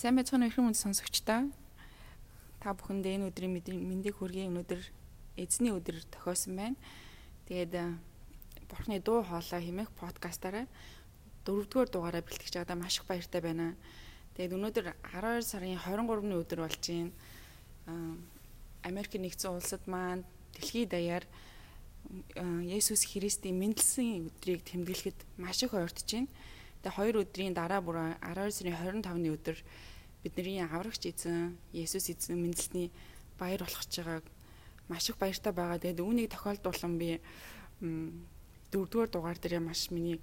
Сайн байцгаана уу хүмүүс сонсогчдоо. Та бүхэндээ энэ өдрийн мэндийг хүргэе. Өнөөдөр эзний өдөр тохиосон байна. Тэгээд Бурхны дуу хоолой хэмээх подкастаараа дөрөвдүгээр дугаараа бэлтгэж байгаадаа маш их баяртай байна. Тэгээд өнөөдөр 12 сарын 23-ны өдөр болж байна. Америк нэгдсэн улсад маань дэлхийд даяар Есүс Христийн мэндэлсэн өдрийг тэмдэглэхэд маш их ойртож байна. Тэгээ хоёр өдрийн дараа бүр 12 сарын 25-ны өдөр бидний аврагч эзэн Есүс эзэн мэндэлсний баяр болгож байгааг маш их баяртай байгаа. Тэгээд үүнийг тохиолдуулан би дөрөвдүгээр дугаар дээр маш миний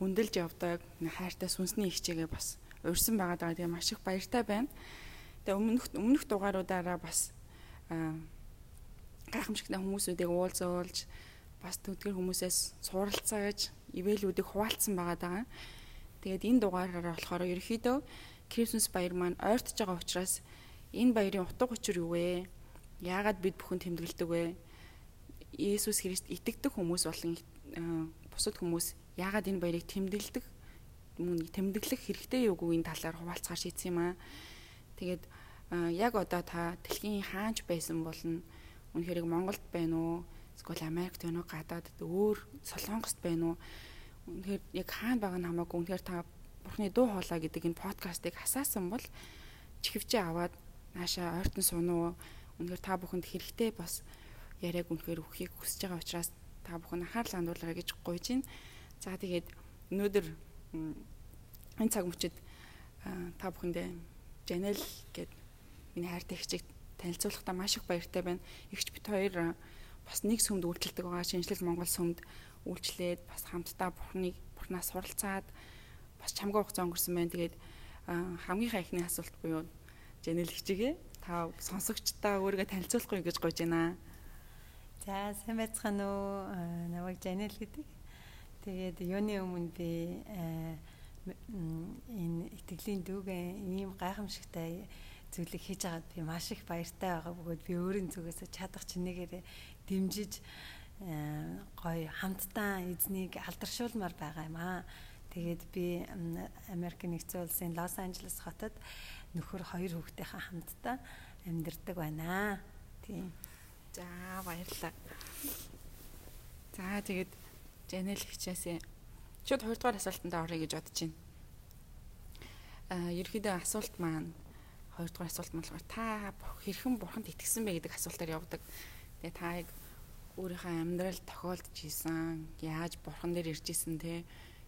хүндэлж явдаг хайртай сүнсний ихчээгээ бас урьсан байгаа даа. Тэгээ маш их баяртай байна. Тэгээ өмнөх өмнөх дугааруудаараа бас гайхамшигтай хүмүүсүүдийг уулзуулж бас төдгөр хүмүүсээс суралцааж ивэлүүдийг хуваалцсан байгаа даа. Тэгээд энэ дугаараараа болохоор ерөөхдөө Крисмас баяр маань ойртож байгаа учраас энэ баярын утга учир юу вэ? Яагаад бид бүхэн тэмдэглэдэг вэ? Есүс Христ итгэдэг хүмүүс болон бусад хүмүүс яагаад энэ баярыг тэмдэглэдэг? Мөн тэмдэглэх хэрэгтэй юу гүн талаар хуваалцахаар шийдсэн юм аа. Тэгээд яг одоо та дэлхийн хаанч байсан болно? Үнэхээр Монголд байна уу? Эсвэл Америкт байна уу? Гадаад өөр Солонгост байна уу? үнэхээр яг хаана байгаа нь хамаагүй үнэхээр та бурхны дуу хоолой гэдэг энэ подкастыг хасаасан бол чихвчээ аваад нааша ойртон сунуу үнэхээр та бүхэнд хэрэгтэй бас яриаг үнэхээр өгөхийг хүсэж байгаа учраас та бүхэн анхаарал хандуулаарай гэж гуйж байна. За тэгээд өнөөдөр энэ цаг мөчид та бүхэндээ Жанел гэд миний хайртай ихчийг танилцуулахдаа маш их баяртай байна. Игч бит хоёр бас нэг сүмд үйлчлдэг байгаа шинжлэл Монгол сүмд үйлчлээд бас хамтдаа бурхныг бурхнаас суралцаад бас чамгаа хугацаа өнгөрсөн байна. Тэгээд хамгийн ихний асуулт буюу Жанэл хичээгээ та сонсогчдаа өөрийгөө танилцуулахгүй гэж гойж байна. За сайн байцгаана уу? Намайг Жанэл гэдэг. Тэгээд юуны өмнө би энэ итгэлийн дүүгээ ийм гайхамшигтай зүйлийг хийж агаад би маш их баяртай байгаа бөгөөд би өөрийн зүгээс чадах чинээгээр дэмжиж гоё хамтдаа эзнийг алдаршуулмаар байгаа юм аа. Тэгээд би Америк нэгдсэн улсын Лос Анжелес хотод нөхөр хоёр хүүхдийнхээ хамтдаа амьдардаг байна. Тийм. За баярлалаа. За тэгээд Жанел хичээсээ шууд хоёрдугаар асуултанд орё гэж бодож байна. Аа ерөөхдөө асуулт маань хоёрдугаар асуулт маань болохоор та хэрхэн бурханд итгэсэн бэ гэдэг асуултаар явдаг. Тэгээ та яг өөрийнхөө амьдрал тохиолдож исэн яаж бурхан дээр ирж исэн те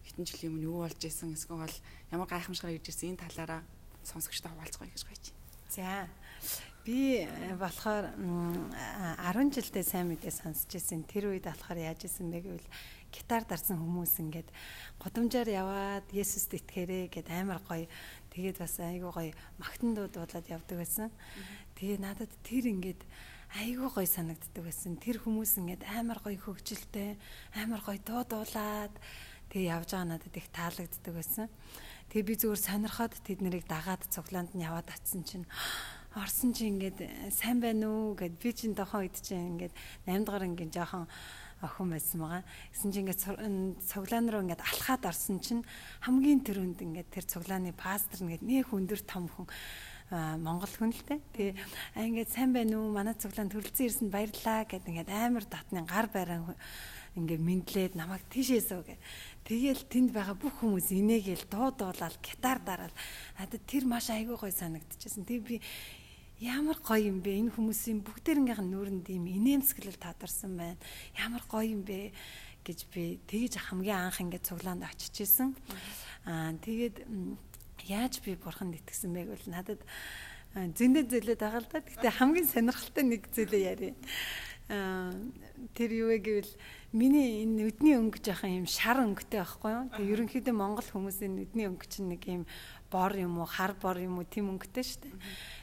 хитэн жилийн өмнө юу болж исэн эсвэл ямар гайхамшигар ирж исэн энэ талаараа сонсогчтой хуваалцгаая гэж гайж. За би э, болохоор 10 жилдээ сайн мэдээ сонсч ирсэн. Тэр үед болохоор яаж исэн бэ гэвэл гитар дарсан хүмүүс ингээд годамжаар яваад Есүст итгээрэй гэд амар гоё. Тэгээд бас айгуу гоё магтан дуу дуулаад явдаг байсан. Тэгээ надад тэр ингээд айгүй гоё санагддаг байсан. Тэр хүмүүс ингээд амар гоё хөгжилтэй, амар гоё дуудуулаад тэгээ явж байгаа надад их таалагддаг байсан. Тэгээ би зүгээр сонирхоод тэд нарыг дагаад цуглаанд нь яваад атсан чинь орсон чи ингээд сайн байна уу гэд би чинь тохон үед чинь ингээд 8 дахь ингээд жоохон охин байсан байгаа. Гэсэн чинь ингээд цуглаан руу ингээд алхаад орсон чинь хамгийн түрүүнд ингээд тэр цуглааны пастор ингээд нэг өндөр том хүн Монгол хүн л дээ. Тэгээ ингээд сайн байна уу? Манай цуглаан төрөлцөн ирсэнд баярлаа гэд ингээд амар татны гар бараан ингээд мэдлээд намайг тийшээс үг. Тэгээл тэнд байгаа бүх хүмүүс инээгээл дуудуулаад гитар дараал. Надад тэр маш айгүй гоё санагдчихсэн. Тэгээ би ямар гоё юм бэ? Энэ хүмүүсийн бүгдээрнгийнх нь нүүрэнд ийм инээмсэглэл тадарсан байна. Ямар гоё юм бэ гэж би тэгж хамгийн анх ингээд цуглаанд очиж исэн. Аа тэгээд яаж би бурханд итгэсэн бэ гэвэл надад зөндөө зүйлүүд байгаа л да. Гэхдээ хамгийн сонирхолтой нэг зүйлээ яриа. Тэр юу вэ гэвэл миний энэ нүдний өнгө жоохон юм шар өнгөтэй байхгүй юу? Тэгээ ерөнхийдөө Монгол хүмүүсийн нүдний өнгө чинь нэг юм бор юм уу, хар бор юм уу тийм өнгөтэй шүү дээ.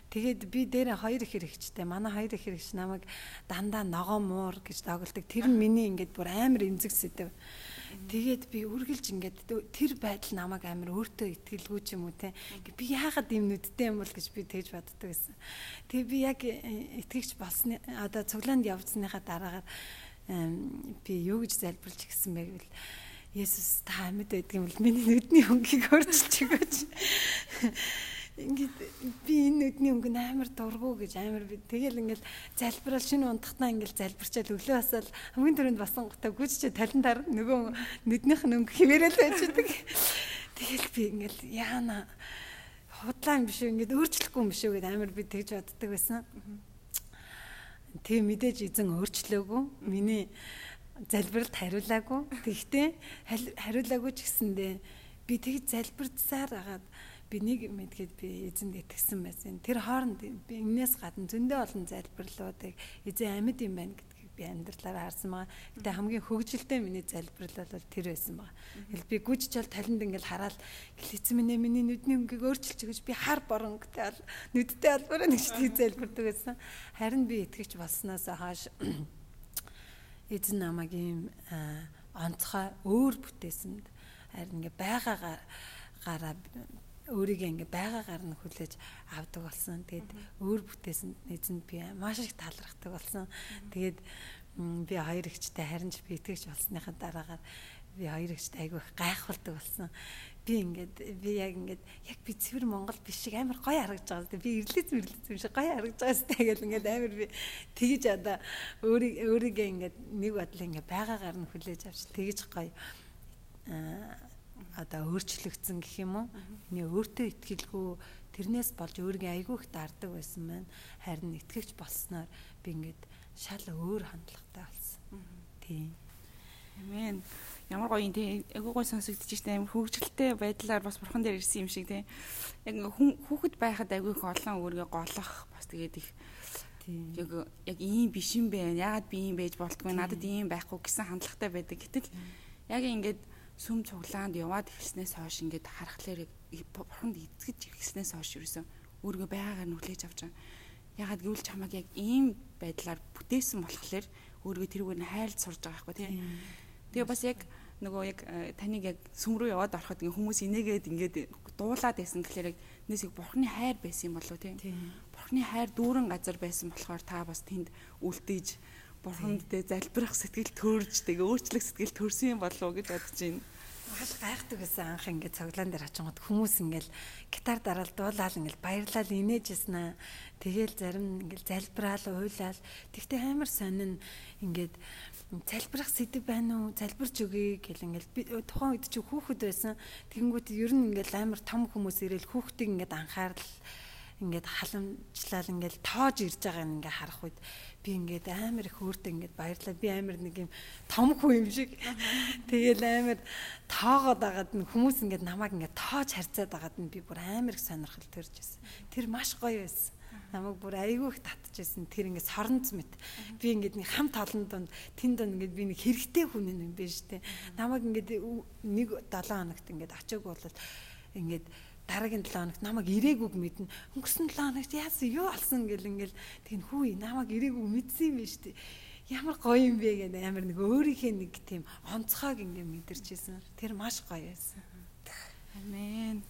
Тэгээд би дээр хоёр их хэрэгчтэй. Манай хоёр их хэрэгч намайг дандаа ногоо муур гэж дагуулдаг. Тэр нь миний ингээд бүр амар эмзэг сэдв. Тэгээд би үргэлж ингээд тэр байдал намайг амар өөртөө итгэлгүй ч юм уу те. Би яагаад юм нүдтэй юм бол гэж би тэгж боддог байсан. Тэгээ би яг э, итгэгч болсны одоо цуглаанд явцсныхаа дараагаар би юу гэж залбирлж гисэн бэ гэвэл Есүс та амьд байдаг юм бол миний нүдний хөнгийг өөрчилж өгөөч. Ингээд нүдний өнгө амар дургу гэж амар би тэгэл ингээл залбирал шинэ ундахтаа ингээл залбирчаад өглөө басаал хамгийн түрүүнд басан гутаа гүйчээ талентаар нөгөө нүднийх нь өнгө хിവэрэл байждаг. Тэгэл би ингээл яана худлаа юм биш үү ингээд өөрчлөхгүй юм биш үү гэд амар би тэгж боддог байсан. Тийм мэдээж эзэн өөрчлөөгүй. Миний залбиралд хариулаагүй. Тэгтээ хариулаагүй ч гэсэндээ би тэг залбирцсаар агаад би нэг мэдгээд би эзэнд итгэсэн байсан. Тэр хооронд би энэс гадна зөндөө олон залбирлуудыг эзэн амьд юм байна би амьдралаараа харсан байгаа. Гэтэ хамгийн хөвгөлтэй миний залбирал бол тэр байсан байгаа. Тэгэл би гүжчэл талент ингээл хараад эзэн минь миний нүдний өнгийг өөрчилж гэж би хар боронгтэй бол нүдтэй албараа нэг шиг залбирдаг байсан. Харин би итгэж болсноос хойш эзэн намайг ийм онцгой өөр бүтээсэнд харин ингээ байгаагаар гараа өөрийгөө ингээ байгаагаар нь хүлээж авдаг болсон. Тэгээд өөр бүтээсэнд эзэнд би маш их талархдаг болсон. Тэгээд би хоёр ихчтэй харин ч би итгэж болсныхаа дараагаар би хоёр ихчтэй айгүй гайхуулдаг болсон. Би ингээд би яг ингээд яг би цэвэр Монгол биш шиг амар гоё харагдаж байгаа. Би ирлээ зэвэрлээ юм шиг гоё харагдаж байгаа сте гэл ингээд амар би тэгэж одоо өөрийг өөрийгөө ингээд нэг бодлоо ингээд байгаагаар нь хүлээж авч тэгэж гоё одоо өөрчлөгдсөн гэх юм уу? Миний өөртөө итгэлгүй тэрнээс болж өөрийгөө айгүй их дарддаг байсан маань харин итгэвч болсноор би ингээд шал өөр хандлагатай болсон. Тийм. Амен. Ямар гоё юм тий. Айгүй гоё сонсогдож штэ амар хөвгөлтэй байдлаар бас бурхан дээр ирсэн юм шиг тий. Яг хүүхэд байхад айгүй их олон өөрийгөө голох бас тэгээд их яг яг ийм биш юм бэ. Ягаад би ийм байж болтгүй надад ийм байхгүй гэсэн хандлагатай байдаг. Гэтэл яг ингээд сүм цуглаанд яваад ирснээс хойш ингээд харахлаар бурханд эцгэж ирснээс хойш ерөөсөн өөрийгөө байгаагаар нүлээж авч байгаа. Ягаад гэвэл чамаг яг ийм байдлаар бүтээсэн болохоор өөрийгөө тэрүүгээр нь хайлт сурж байгаа байхгүй тий. Тэгээ бас яг нөгөө яг э, таныг яг сүм рүү яваад ороход ингээ хүмүүс инээгээд ингээд дуулаад байсан гэхлээр яг нэс их бурхны хайр байсан юм болов тий. Бурхны хайр дүүрэн газар байсан болохоор та бас тэнд үлдээж бурханд дэ залбирах сэтгэл төрж тэгээ өөрчлөх сэтгэл төрсөн юм болов уу гэж бодож байна. Маш гайхдаг байсан анх ингээд цоглоон дээр очингод хүмүүс ингээд гитар дараал дуулаад ингээд баярлал инээжсэн аа. Тэгээл зарим ингээд залбираал уйлал. Тэгтээ амар сонин ингээд залбирах сэдв байна уу? Залбирч өгье гэл ингээд би тухайн үед чи хүүхэд байсан. Тэгэнгүүт ер нь ингээд амар том хүмүүс ирээл хүүхдийг ингээд анхаарал ингээд халамжлал ингээд тоож ирж байгааг ингээд харах үед би ингээд амар их өөртөө ингээд баярлаад би амар нэг юм том хүн юм шиг. Тэгэл амар тоогоод агаад нь хүмүүс ингээд намайг ингээд тоож харьцаад агаад нь би бүр амар их сонирхол төрж байсан тэр маш гоё байсан. Намайг бүр айгүй их татчихсэн тэр ингээд соронц мэт би ингээд нэг хамт олон донд тэн донд ингээд би нэг хэрэгтэй хүн юм биш үү намайг ингээд нэг 7 хоногт ингээд очиог бол ингээд дараагийн 7 хоногт намайг ирээгүйг мэднэ. Өнгөрсөн 7 хоногт яасан юу болсон гэл ингээл тэгин хүү намайг ирээгүйг мэдсэн юм биш үү? Ямар гоё юм бэ гэдэг амар нэг өөрийнхөө нэг тийм онцгойг ингээ мэдэрчээсэн. Тэр маш гоё байсан. Амен.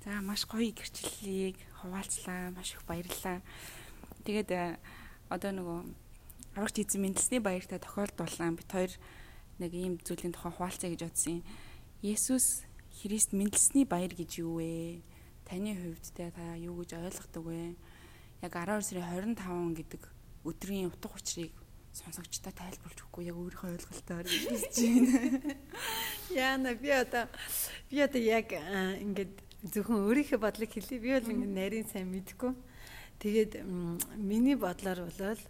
За маш гоё гэрчлэлийг хуваалцлаа. Маш их баярлалаа. Тэгээд э, одоо нөгөө аврагч эзэн мэндэлсний баяртай тохиолдуулсан бит хоёр нэг ийм зүйлийн тухай хуваалцъя гэж бодсон. Есүс Христ мэдлсний баяр гэж юу вэ? Таны хувьд та юу гэж ойлгодог вэ? Яг 12 сарын 25 гэдэг өдрийн утга учирыг сонсогчтой тайлбарлаж өгөхгүй яг өөрийнхөө ойлголтоор хэлж байна. Яна би одоо би одоо яг ингээд зөвхөн өөрийнхөө бодлыг хэлье. Би бол ингээд нарийн сайн мэдэхгүй. Тэгээд миний бодлоор бол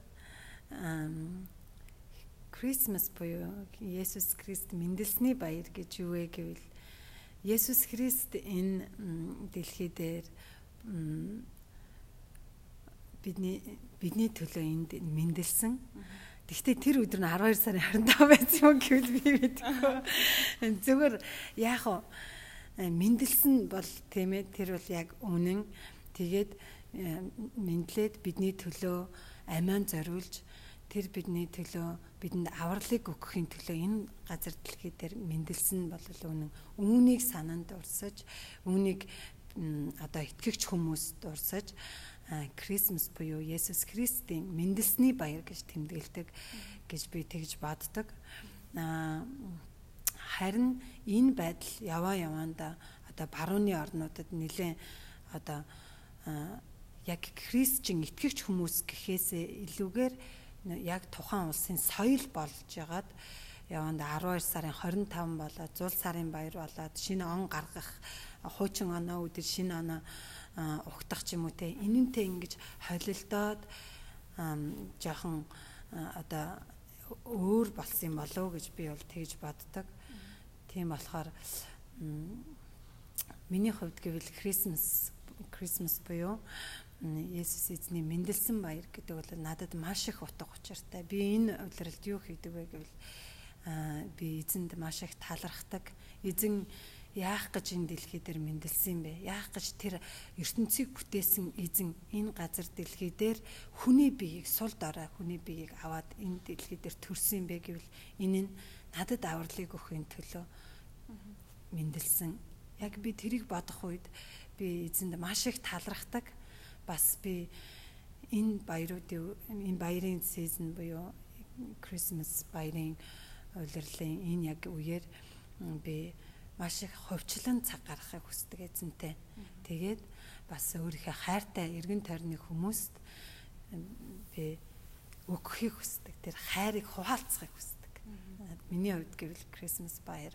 Christmas буюу Есүс Христ мэндэлсний баяр гэж юу вэ гэвэл Есүс Христ энэ дэлхий дээр бидний бидний төлөө энд мэндэлсэн. Гэхдээ тэр өдөр нь 12 сарын 25 байсан юм гэвэл би мэдгүй. Зүгээр яах вэ? Мэндэлсэн бол тийм ээ тэр бол яг үнэн. Тэгээд мэдлээд бидний төлөө амиан зориулж тэр бидний төлөө бидэнд авралыг өгөхийн төлөө энэ газар дэлхий дээр мэндэлсэн бол үнэн үүнийг санаанд урсаж үүнийг одоо итгэгч хүмүүс дурсаж Крисмас буюу Есүс Христийн мэндэлсний баяр гэж тэмдэглэдэг гэж би тэгж боддог. Харин энэ байдал яваа яваанда одоо барууны орнуудад нэлээд одоо яг христчин итгэгч хүмүүс гэхээсээ илүүгээр яг тухайн улсын соёл болж ягаад яванд 12 сарын 25 болоод зул сарын баяр болоод шинэ он гаргах хуучин оноо үдэл шинэ оноо угтах ч юм уу те энэнтэй ингэж холилдоод жоохон одоо өөр болсон юм болов гэж би бол тэгж боддог. Тийм болохоор миний хувьд гэвэл Christmas Christmas буюу Есүс эзний мэндэлсэн баяр гэдэг бол надад маш их утга учиртай. Би энэ удиралд юу хийдэг вэ гэвэл би эзэнд маш их талархдаг. Эзэн яах гэж энэ дэлхий дээр мэндэлсэн бэ? Яах гэж тэр ертөнцийг бүтээсэн эзэн энэ газар дэлхий дээр хүний биеийг сул дорой хүний биеийг аваад энэ дэлхий дээр төрсөн бэ гэвэл энэ нь надад авралыг өгөхын төлөө мэндэлсэн. Яг би тэрийг бодох үед би эзэнд маш их талархдаг бас би энэ баяруудын энэ баярын сизон буюу Christmas баярын улирлын энэ яг үеэр би маш их ховчлон цаг гаргахыг хүсдэг эзэнтэй. Тэгээд бас өөрийнхөө хайртай эргэн тойрны хүмүүст би өгөхийг хүсдэг. Тэр хайрыг хуваалцахыг хүсдэг. Миний хувьд гэвэл Christmas баяр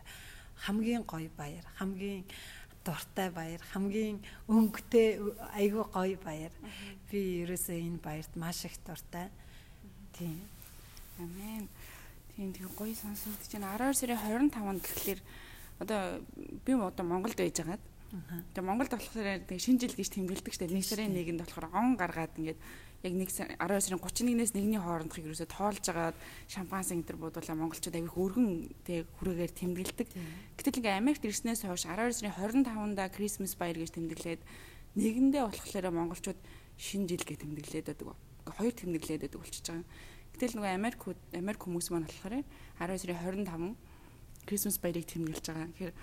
хамгийн гоё баяр, хамгийн дуртай баяр, хамгийн өнгөтэй айгүй гоё баяр. Би ерөөсөө энэ баярт маш их дуртай. Тийм. Амен. Тийм тийм гоё сонсогдож байна. 12 сарын 25-нд гэхлээр одоо би одоо Монголд байж байгаад Тэгээ Монголд болохоор тэг шинэ жил гэж тэмдэглэдэг шүү дээ. Нэг сарын нэгэнд болохоор он гаргаад ингээд яг нэг 12 сарын 31-ээс 1-ний хоорондох ерөөсө тоолж агаад шампан сентер буудуулаа монголчууд аяг өргөн тэг хүрээгээр тэмдэглэдэг. Гэтэл ингээ Америкт ирснээс хойш 12 сарын 25-нда Christmas баяр гэж тэмдэглээд нэгэндээ болохоор монголчууд шинэ жил гэж тэмдэглээд байдаг. Ингээ хоёр тэмдэглээд байдаг болчихж байгаа. Гэтэл нөгөө Америк Америк хүмүүс маань болохоор 12 сарын 25 Christmas баярыг тэмдэглэж байгаа. Тэгэхээр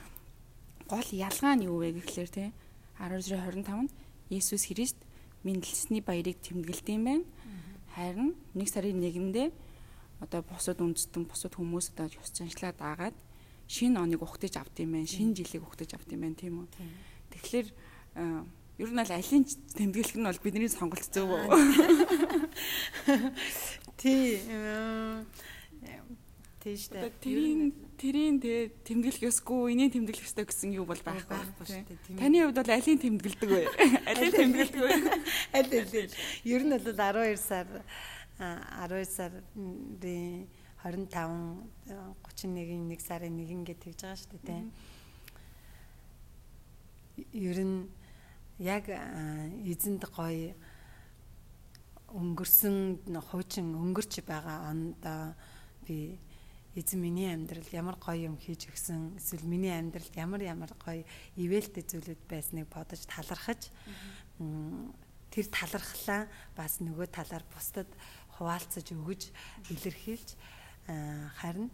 гол ялгаа нь юу вэ гэхлээр те 12 сарын 25-нд Есүс Христ мэндэлсний баярыг тэмдэглэдэм байна. Харин нэг сарын нэгэндээ одоо бусад үндэстэн бусад хүмүүс одоо ёс заншлаа даагаад шинэ оныг ухтаж авд юм байна. Шинэ жилийг ухтаж авд юм байна тийм үү. Тэгэхээр ер нь аль алийн тэмдэглэх нь бол бидний сонголт зөв үү? Тий. Тий штэ. Тэрийн тэрийн тэгээ тэмдэглэх ёсгүй, энийн тэмдэглэх ёстой гэсэн юу бол байхгүй шүү дээ. Таны хувьд бол алийн тэмдэглэдэг вэ? Алийн тэмдэглэдэг вэ? Аль аль. Ер нь бол 12 сар 12 сарын 25 31-ийн 1 сарын 1 гэж тэгж байгаа шүү дээ. Ер нь яг эзэнд гоё өнгөрсөн хуучин өнгөрч байгаа ондоо би эзэн миний амьдралд ямар гоё юм хийж өгсөн эсвэл миний амьдралд ямар ямар гоё ивэлтэй зүйлүүд байсныг бодож талархаж тэр талархлаа бас нөгөө талаар бусдад хуваалцаж өгөж илэрхийлж харин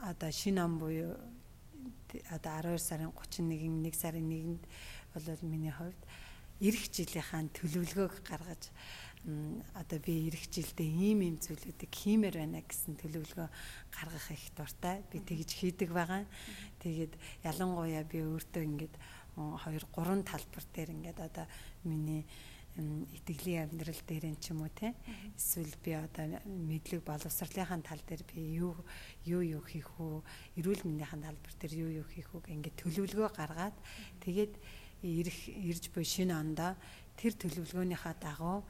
одоо шинэ он буюу одоо 12 сарын 31-нд 1 сарын 1-нд бол миний хувьд эх жилийнхаа төлөвлөгөөг гаргаж одоо би эх жилдээ ийм ийм зүйлүүдийг хиймээр байна гэсэн төлөвлөгөө гаргах их дуртай. Би тэгж хийдэг байгаа. Тэгээд ялангуяа би өөртөө ингээд 2 3 талбар дээр ингээд одоо миний итгэлийн амьдрал дээр нь ч юм уу те эсвэл би одоо мэдлэг боловсролынхаа тал дээр би юу юу юу хийх үү? Эрүүл мэндийн талбар дээр юу юу хийх үү? Ингээд төлөвлөгөө гаргаад тэгээд ирэх ирж буй шинэ ондоо тэр төлөвлөгөөнийхаа дагуу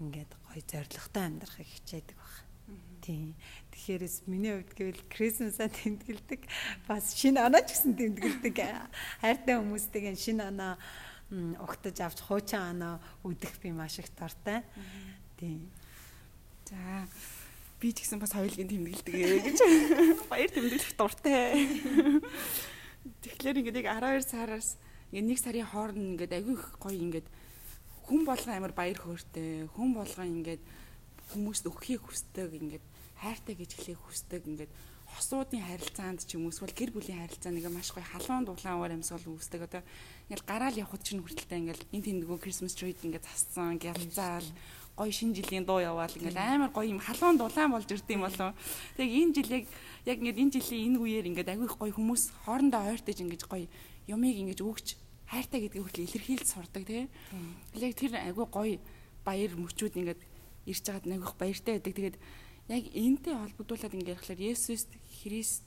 ингээд гоё зоригтой амьдрахыг хичээдэг баг. Тийм. Тэгэхээр миний хувьд гэвэл Крисмасаа тэмдэглэдэг. Бас шинэ оноо ч гэсэн тэмдэглэдэг. Хайртай хүмүүстэйгээ шинэ оноо угтаж авч хуучин оноо үдэх би маш их дуртай. Тийм. За би ч гэсэн бас хоёулын тэмдэглэдэг гэж баяр тэмдэглэх дуртай. Тэгэхээр ингээд яг 12 сараас ингээд нэг сарын хооронд ингээд агүй их гоё ингээд хүн болгон амар баяр хөөртэй хүн болгон ингээд хүмүүст өгөхийг хүсдэг ингээд хайртай гэж хэлээг хүсдэг ингээд хосуудын харилцаанд ч юм уу эсвэл гэр бүлийн харилцаа нэг маш гоё халуун дулаанаар амьсгал үүсдэг одоо ингээл гараал явхад чинь хүртэлтэй ингээл энэ тэндгүү Christmas tree ингээд зассан гялцаал гоё шинэ жилийн дуу яваал ингээл амар гоё юм халуун дулаан болж ирд юм болов. Тэг энэ жил яг яг ингээд энэ жилийн энэ үеэр ингээд агүй их гоё хүмүүс хоорондоо ойртож ингээд гоё юмыг ингээд өгч хайртай гэдгийг хүртэл илэрхийлж сурдаг тий. Яг тэр айгүй гоё баяр мөчүүд ингээд ирж байгаад нэг баяртай байдаг. Тэгээд яг энтэй холбогдуулаад ингээд ярихлаар Есүс Христ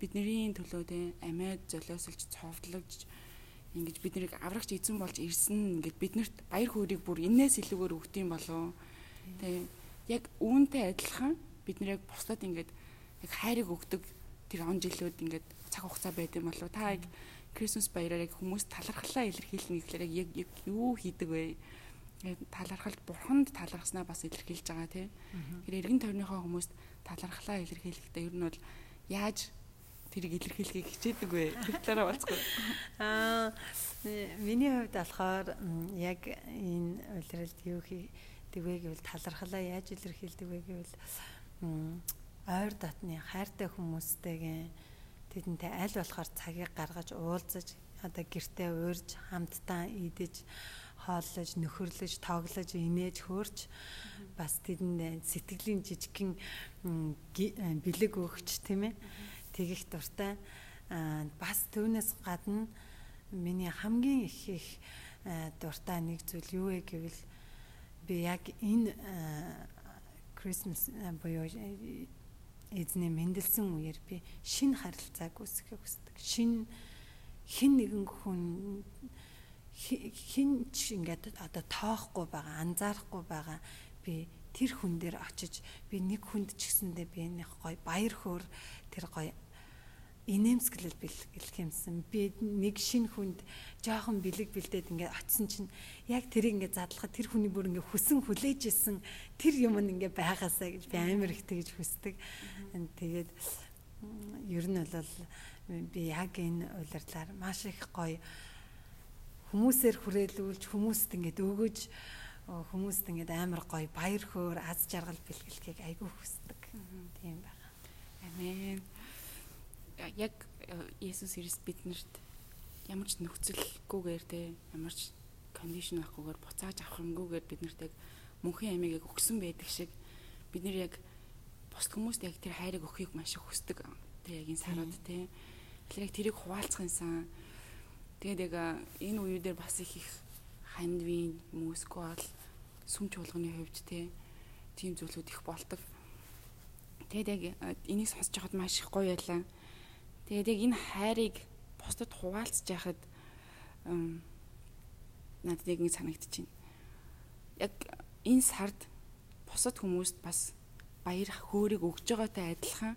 бидний төлөө тий амьд золиосолж цовдлогж ингэж бид нарыг аврагч эзэн болж ирсэн ингээд биднэрт баяр хөөргийг бүр энээс илүүгээр өгд юм болов. Тэ яг үүнтэй адилхан бид нарыг бусдад ингээд яг хайрыг өгдөг тэр он жилүүд ингээд цаг хугацаа байд юм болов. Та яг Крисмас баяраар яг хүмүүс талархлаа илэрхийлнэ гэхлээр яг яг юу хийдэг вэ? талархалд бурханд талархснаа бас илэрхийлж байгаа тийм. Тэгэхээр эргэн тойрныхоо хүмүүст талархлаа илэрхийлэхдээ ер нь бол яаж тэрийг илэрхийлэхийг хичээдэг вэ? Тэр талаараа болцгоо. Аа миний хувьд болохоор яг энэ улиралд юу хийдэг вэ гэвэл талархлаа яаж илэрхийлдэг вэ гэвэл ойр дотны хайртай хүмүүстэйгээ тэдэнтэй аль болохоор цагийг гаргаж уулзаж одоо гэртээ уурж хамтдаа идэж хооллож нөхөрлөж тоглож инээж хөөрч бас тэдэнд сэтгэлийн жижигхэн бэлэг өгч тийм ээ. Тэгэх дуртай. Бас түүнээс гадна миний хамгийн их их дуртай нэг зүйл юу вэ гэвэл би яг энэ Christmas буюу эзний мэндэлсэн үеэр би шинэ харилцааг үүсгэх хүсдэг. Шинэ хин нэгэн хүн хин ч ингээд одоо тоохгүй байгаа, анзаарахгүй байгаа би тэр хүн дээр очиж би нэг хүнд ч гэсэндээ би нэг гоё баяр хөөр тэр гоё инээмсэглэл бэлгэх юмсан. Би нэг шин хүнд жоохон бэлэг бэлдээд ингээд очисон чинь яг тэрийг ингээд задлахад тэр хүний бүр ингээд хүсэн хүлээж исэн тэр юм ингээд байгаасаа гэж би амар их тэгж хүсдэг. Тэгээд ер нь бол би яг энэ улирлаар маш их гоё хүмүүсээр хүрээлүүлж хүмүүст ингээд өгөж хүмүүст ингээд амар гоё баяр хөөр аз жаргал бэлгэлхийг айгүй хүсдэг. Тийм байна. Амен яг Есүс Христ биднэрт ямар ч нөхцөлгүйгээр те ямар ч кондишн авахгүйгээр буцааж авахгүйгээр биднэрт яг мөнхийн амийг яг өгсөн байдаг шиг бид нэр яг бус хүмүүст яг тэр хайрыг өгөхийг маш их хүсдэг те яг энэ сарууд те. Тэгэхээр яг тэрийг хуваалцах юмсан тэгээд яг энэ үеүүдээр бас их их хандвин мөсква сүм чуулганы хувьд те тийм зүйлүүд их болдог. Тэгээд яг энийг сонсож байхад маш их гоё байлаа Тэгээд яг энэ хайрыг бусдад хуваалцж яхад надад яг ингэ санагдчихэв. Яг энэ сард бусад хүмүүст бас баяр хөөргийг өгж байгаатай адилхан.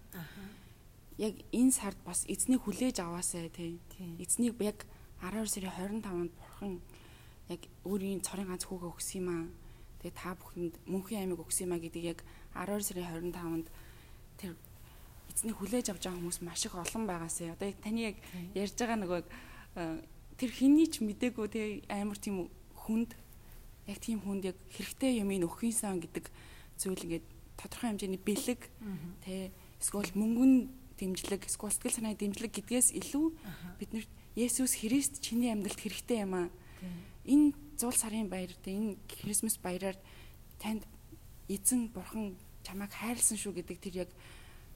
Яг энэ сард бас эзнийг хүлээж аваасай тий. Эзнийг яг 12 сарын 25-нд бурхан яг өөрийн цорын ганц хүүгээ өгсөн юм аа. Тэгээ та бүхэнд мөнхийн аймаг өгсөн юм аа гэдгийг яг 12 сарын 25-нд тэр эзнийг хүлээж авч байгаа хүмүүс маш их олон байгаасаа. Одоо таны яг ярьж байгаа нөгөө э, тэр хинний ч мдээгүй те амар тийм хүнд яг тийм хүнд яг хэрэгтэй юм ин өгөх юмсан гэдэг зүйл ингээд тодорхой хэмжээний бэлэг те эсвэл мөнгөн дэмжлэг эсвэл сэтгэл санааны дэмжлэг гэдгээс илүү биднэрт Есүс Христ чиний амьдралд хэрэгтэй юм аа. Энэ зуул сарын баяр те энэ Крисмас баяраар танд эзэн бурхан чамайг хайрлсан шүү гэдэг тэр яг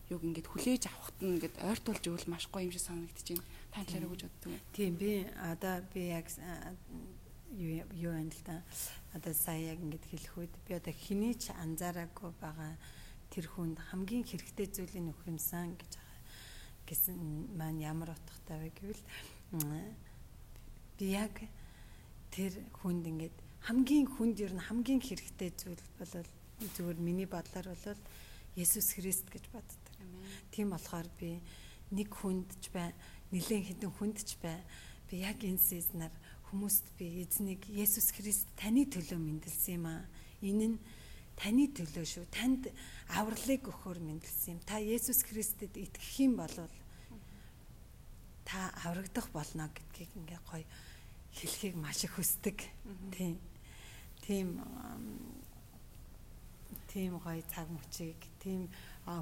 юг ингээд хүлээж авахт нь ингээд ойртуулж өгвөл маш гоё юм шиг санагдаж байна. Та талаараа гэж боддог юм. Тийм би одоо би яг юу юу юм л да. Одоо сая яг ингээд хэлэх үед би одоо хэний ч анзаараагүй байгаа тэр хүнд хамгийн хэрэгтэй зүйлийг өгөх юмсан гэж гэсэн маань ямар утгатай вэ гэвэл би яг тэр хүнд ингээд хамгийн хүнд ер нь хамгийн хэрэгтэй зүйл бол зүгээр миний бодлоор бол Есүс Христ гэж боддог. Тийм болохоор би нэг хүнд ч бай, нэлээд хэдэн хүнд ч бай. Би яг энэ сезнаар хүмүүст би эзнийг Есүс Христ таны төлөө мэндэлсэн юм аа. Энэ нь таны төлөө шүү. Танд авралыг өгөхөөр мэндэлсэн юм. Та Есүс Христэд итгэх юм бол та аврагдах болно гэдгийг ингээ гоё хэлхийг маш их хүсдэг. Тийм. Тийм тийм гоё цаг мөчийг тийм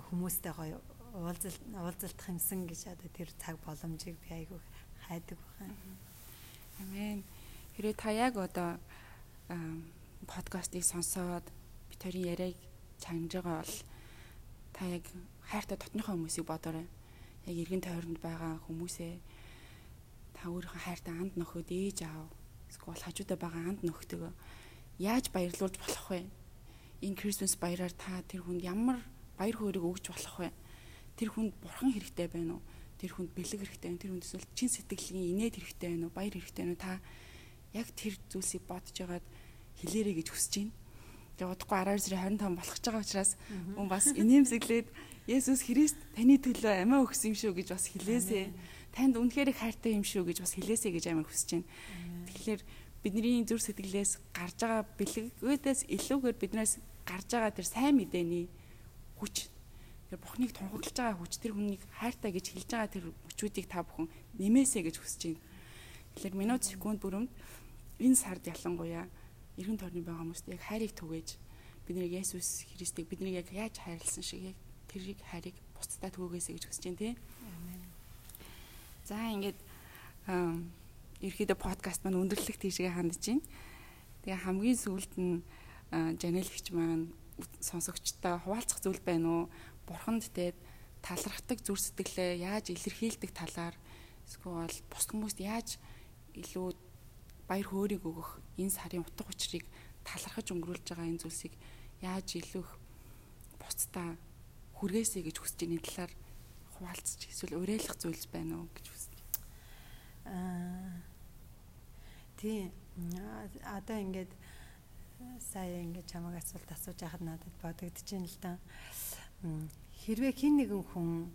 хүмүүстэй гоё уулзалт уулзалтах юмсан гэж одоо тэр цаг боломжийг би айгүй хайдаг байна. Амен. Хэрвээ та яг одоо подкастыг сонсоод бид хоёрын яриаг чангаж байгаа бол та яг хайртай дотныхоо хүмүүсийг бодоорой. Яг эргэн тойронд байгаа хүмүүсээ та өөрийнхөө хайртай анд нөхөд ээж аав эсвэл хажуудаа байгаа анд нөхдөг яаж баярлуулж болох вэ? Энэ Christmas баяраар та тэр хүнд ямар баяр хөөргийг өгж болох вэ? Тэр хүнд бурхан хэрэгтэй байна уу? Тэр хүнд бэлэг хэрэгтэй байна. Тэр хүнд эсвэл чин сэтгэлийн инээд хэрэгтэй байна уу? Баяр хэрэгтэй байна уу? Та яг тэр зүйлсийг бодож ягаад хэлээрэй гэж хүсэж байна. Тэгээ удахгүй 12 сарын 25 болох ч байгаа учраас хүн бас инээмсэглээд Есүс Христ таны төлөө амиа өгсөн юм шүү гэж бас хэлээсэй. Танд үнэхээр хайртай юм шүү гэж бас хэлээсэй гэж амиа хүсэж байна. Тэгэхээр бидний зүр сэтгэлээс гарч байгаа бэлгүүдээс илүүгээр биднээс гарч байгаа тэр сайн мэдээний хүч тэр бухныг тунхаглаж байгаа хүч тэр хүнийг хайртай гэж хэлж байгаа тэр хүчүүдийг та бүхэн нэмээсэй гэж хүсэж байна. Тэгэхээр минут секунд бүрэмд энэ сард ялангуяа эргэн тойрны байгаа хүмүүст яг хайрыг түгээж бидний Есүс Христийг бидний яг яаж хайрлсан шиг яг тэрийг хайрыг бусдад түгээсэй гэж хүсэж байна тий. За ингээд ерөөдөө подкаст маань өндөрлөх тийшээ хандж байна. Тэгээ хамгийн сүүлд нь жанелэгч маань сонсогчтой хуваалцах зүйл байна уу? Бурханд тэгээд талархдаг зүр сэтгэлээ яаж илэрхийлдэг талаар эсвэл бус хүмүүст яаж илүү баяр хөөргийг өгөх энэ сарын утга учирыг талархаж өнгөрүүлж байгаа энэ зүйлсийг яаж илүү бусдаа хүргээсэй гэж хүсэж байгаа талаар хуваалцж эсвэл уриалах зүйлс байна уу гэж хүсэж. Аа тий одоо ингээд сая ингээд чамаг асуулт асууж байхад надад бодогдож байна л да. Хэрвээ хин нэгэн хүн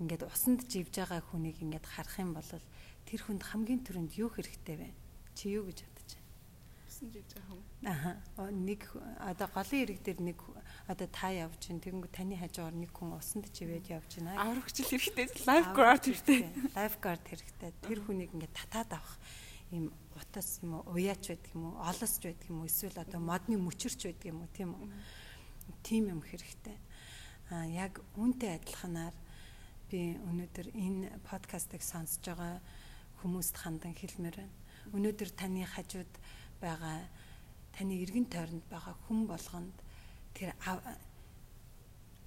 ингээд усанд живж байгаа хүнийг ингээд харах юм бол тэр хүнд хамгийн түрүүнд юу хэрэгтэй вэ? Чи юу гэж явсан гэж байгаа юм. Аа. Нэг одоо голын ирэг дээр нэг одоо та явж чинь тэгэнгүү таны хажуугаар нэг хүн усанд чивээд явж байна. Аврагчил хэрэгтэй. Лайфгаард хэрэгтэй. Лайфгаард хэрэгтэй. Тэр хүнийг ингээд татаад авах ийм утас юм уу, уяач байдаг юм уу, олосч байдаг юм уу, эсвэл одоо модны мөчөрч байдаг юм уу, тийм үү? Тим юм хэрэгтэй. Аа яг үүнтэй адилханаар би өнөөдөр энэ подкастыг сонсож байгаа хүмүүст хандан хэлмээр байна. Өнөөдөр таны хажууд байгаа таны эргэн тойронд байгаа хүн болгонд тэр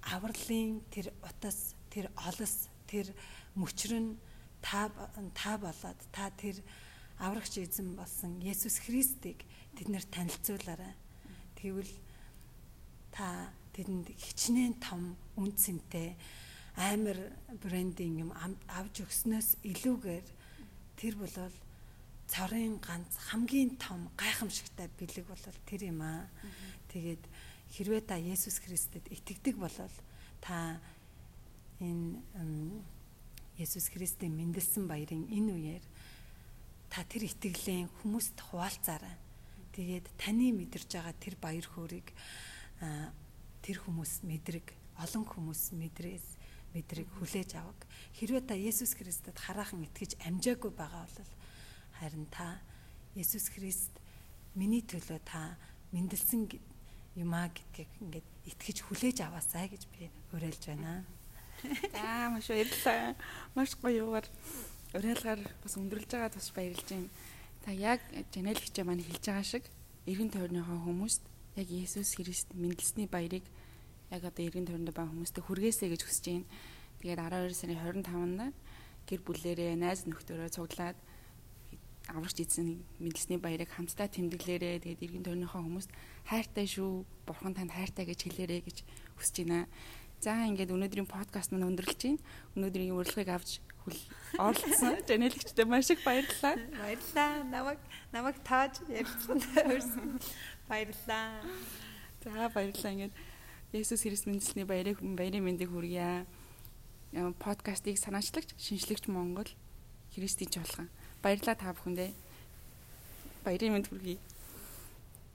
авралын тэр утас тэр олос тэр мөчрөн та та болоод та тэр аврагч эзэн болсон Есүс Христийг тэднэр танилцуулаарай. Тэгвэл та тэдэнд хичнээн том үн цэнтэй амар брендинг юм авч өгснөөс илүүгээр тэр болол цорын ганц хамгийн том гайхамшигтай бэлэг бол тэр юм аа. Тэгээд хэрвээ та Есүс Христэд итгэдэг бол та энэ Есүс Христийн мэндэлсэн баярын энэ үеэр та тэр итгэлээ хүмүүст хуваалцаарай. Тэгээд таны мэдэрж байгаа тэр баяр хөөргийг тэр хүмүүс мэдрэг, олон хүмүүс мэдрээс мэдрэг хүлээж авах. Хэрвээ та Есүс Христэд хараахан итгэж амжаагүй байгаа бол Харин та Есүс Христ миний төлөө та мэндэлсэн юмаа гэдгийг ингээд итгэж хүлээж аваасай гэж би уриалж байна. За маш баярлалаа. Маш гоёугаар уриалгаар бас өндөрлж байгаа тус баярлж байна. Та яг Жанел хичээ маань хэлж байгаа шиг эргэн тойрныхоо хүмүүст яг Есүс Христ мэндэлсний баярыг яг одоо эргэн тойронд байгаа хүмүүстээ хүргээсэй гэж хүсэж байна. Тэгээд 12 сарын 25-нд гэр бүлээрээ найз нөхдөөрөө цуглаад аврагч эзэн мэдлсний баярыг хамтдаа тэмдэглээрээ тэгээд иргэн тойрныхоо хүмүүст хайртай шүү бурхан танд хайртай гэж хэлээрэй гэж хүсэж байна. За ингээд өнөөдрийн подкаст маань өндөрлөж байна. Өнөөдрийн урилгыг авч оролцсон жанэлэгчтэй маш их баярлалаа. Баярлалаа. Намайг намайг тааж ярилцсан төрсөн. Баярлалаа. За баярлалаа ингээд Есүс Христ мэндэлсний баярыг баярын мэндийг хүргье. Подкастыг санаачлагч, шинжлэгч Монгол Христийн чуулган Баярлалаа та бүхэндээ. Баярын мэнд хүргэе.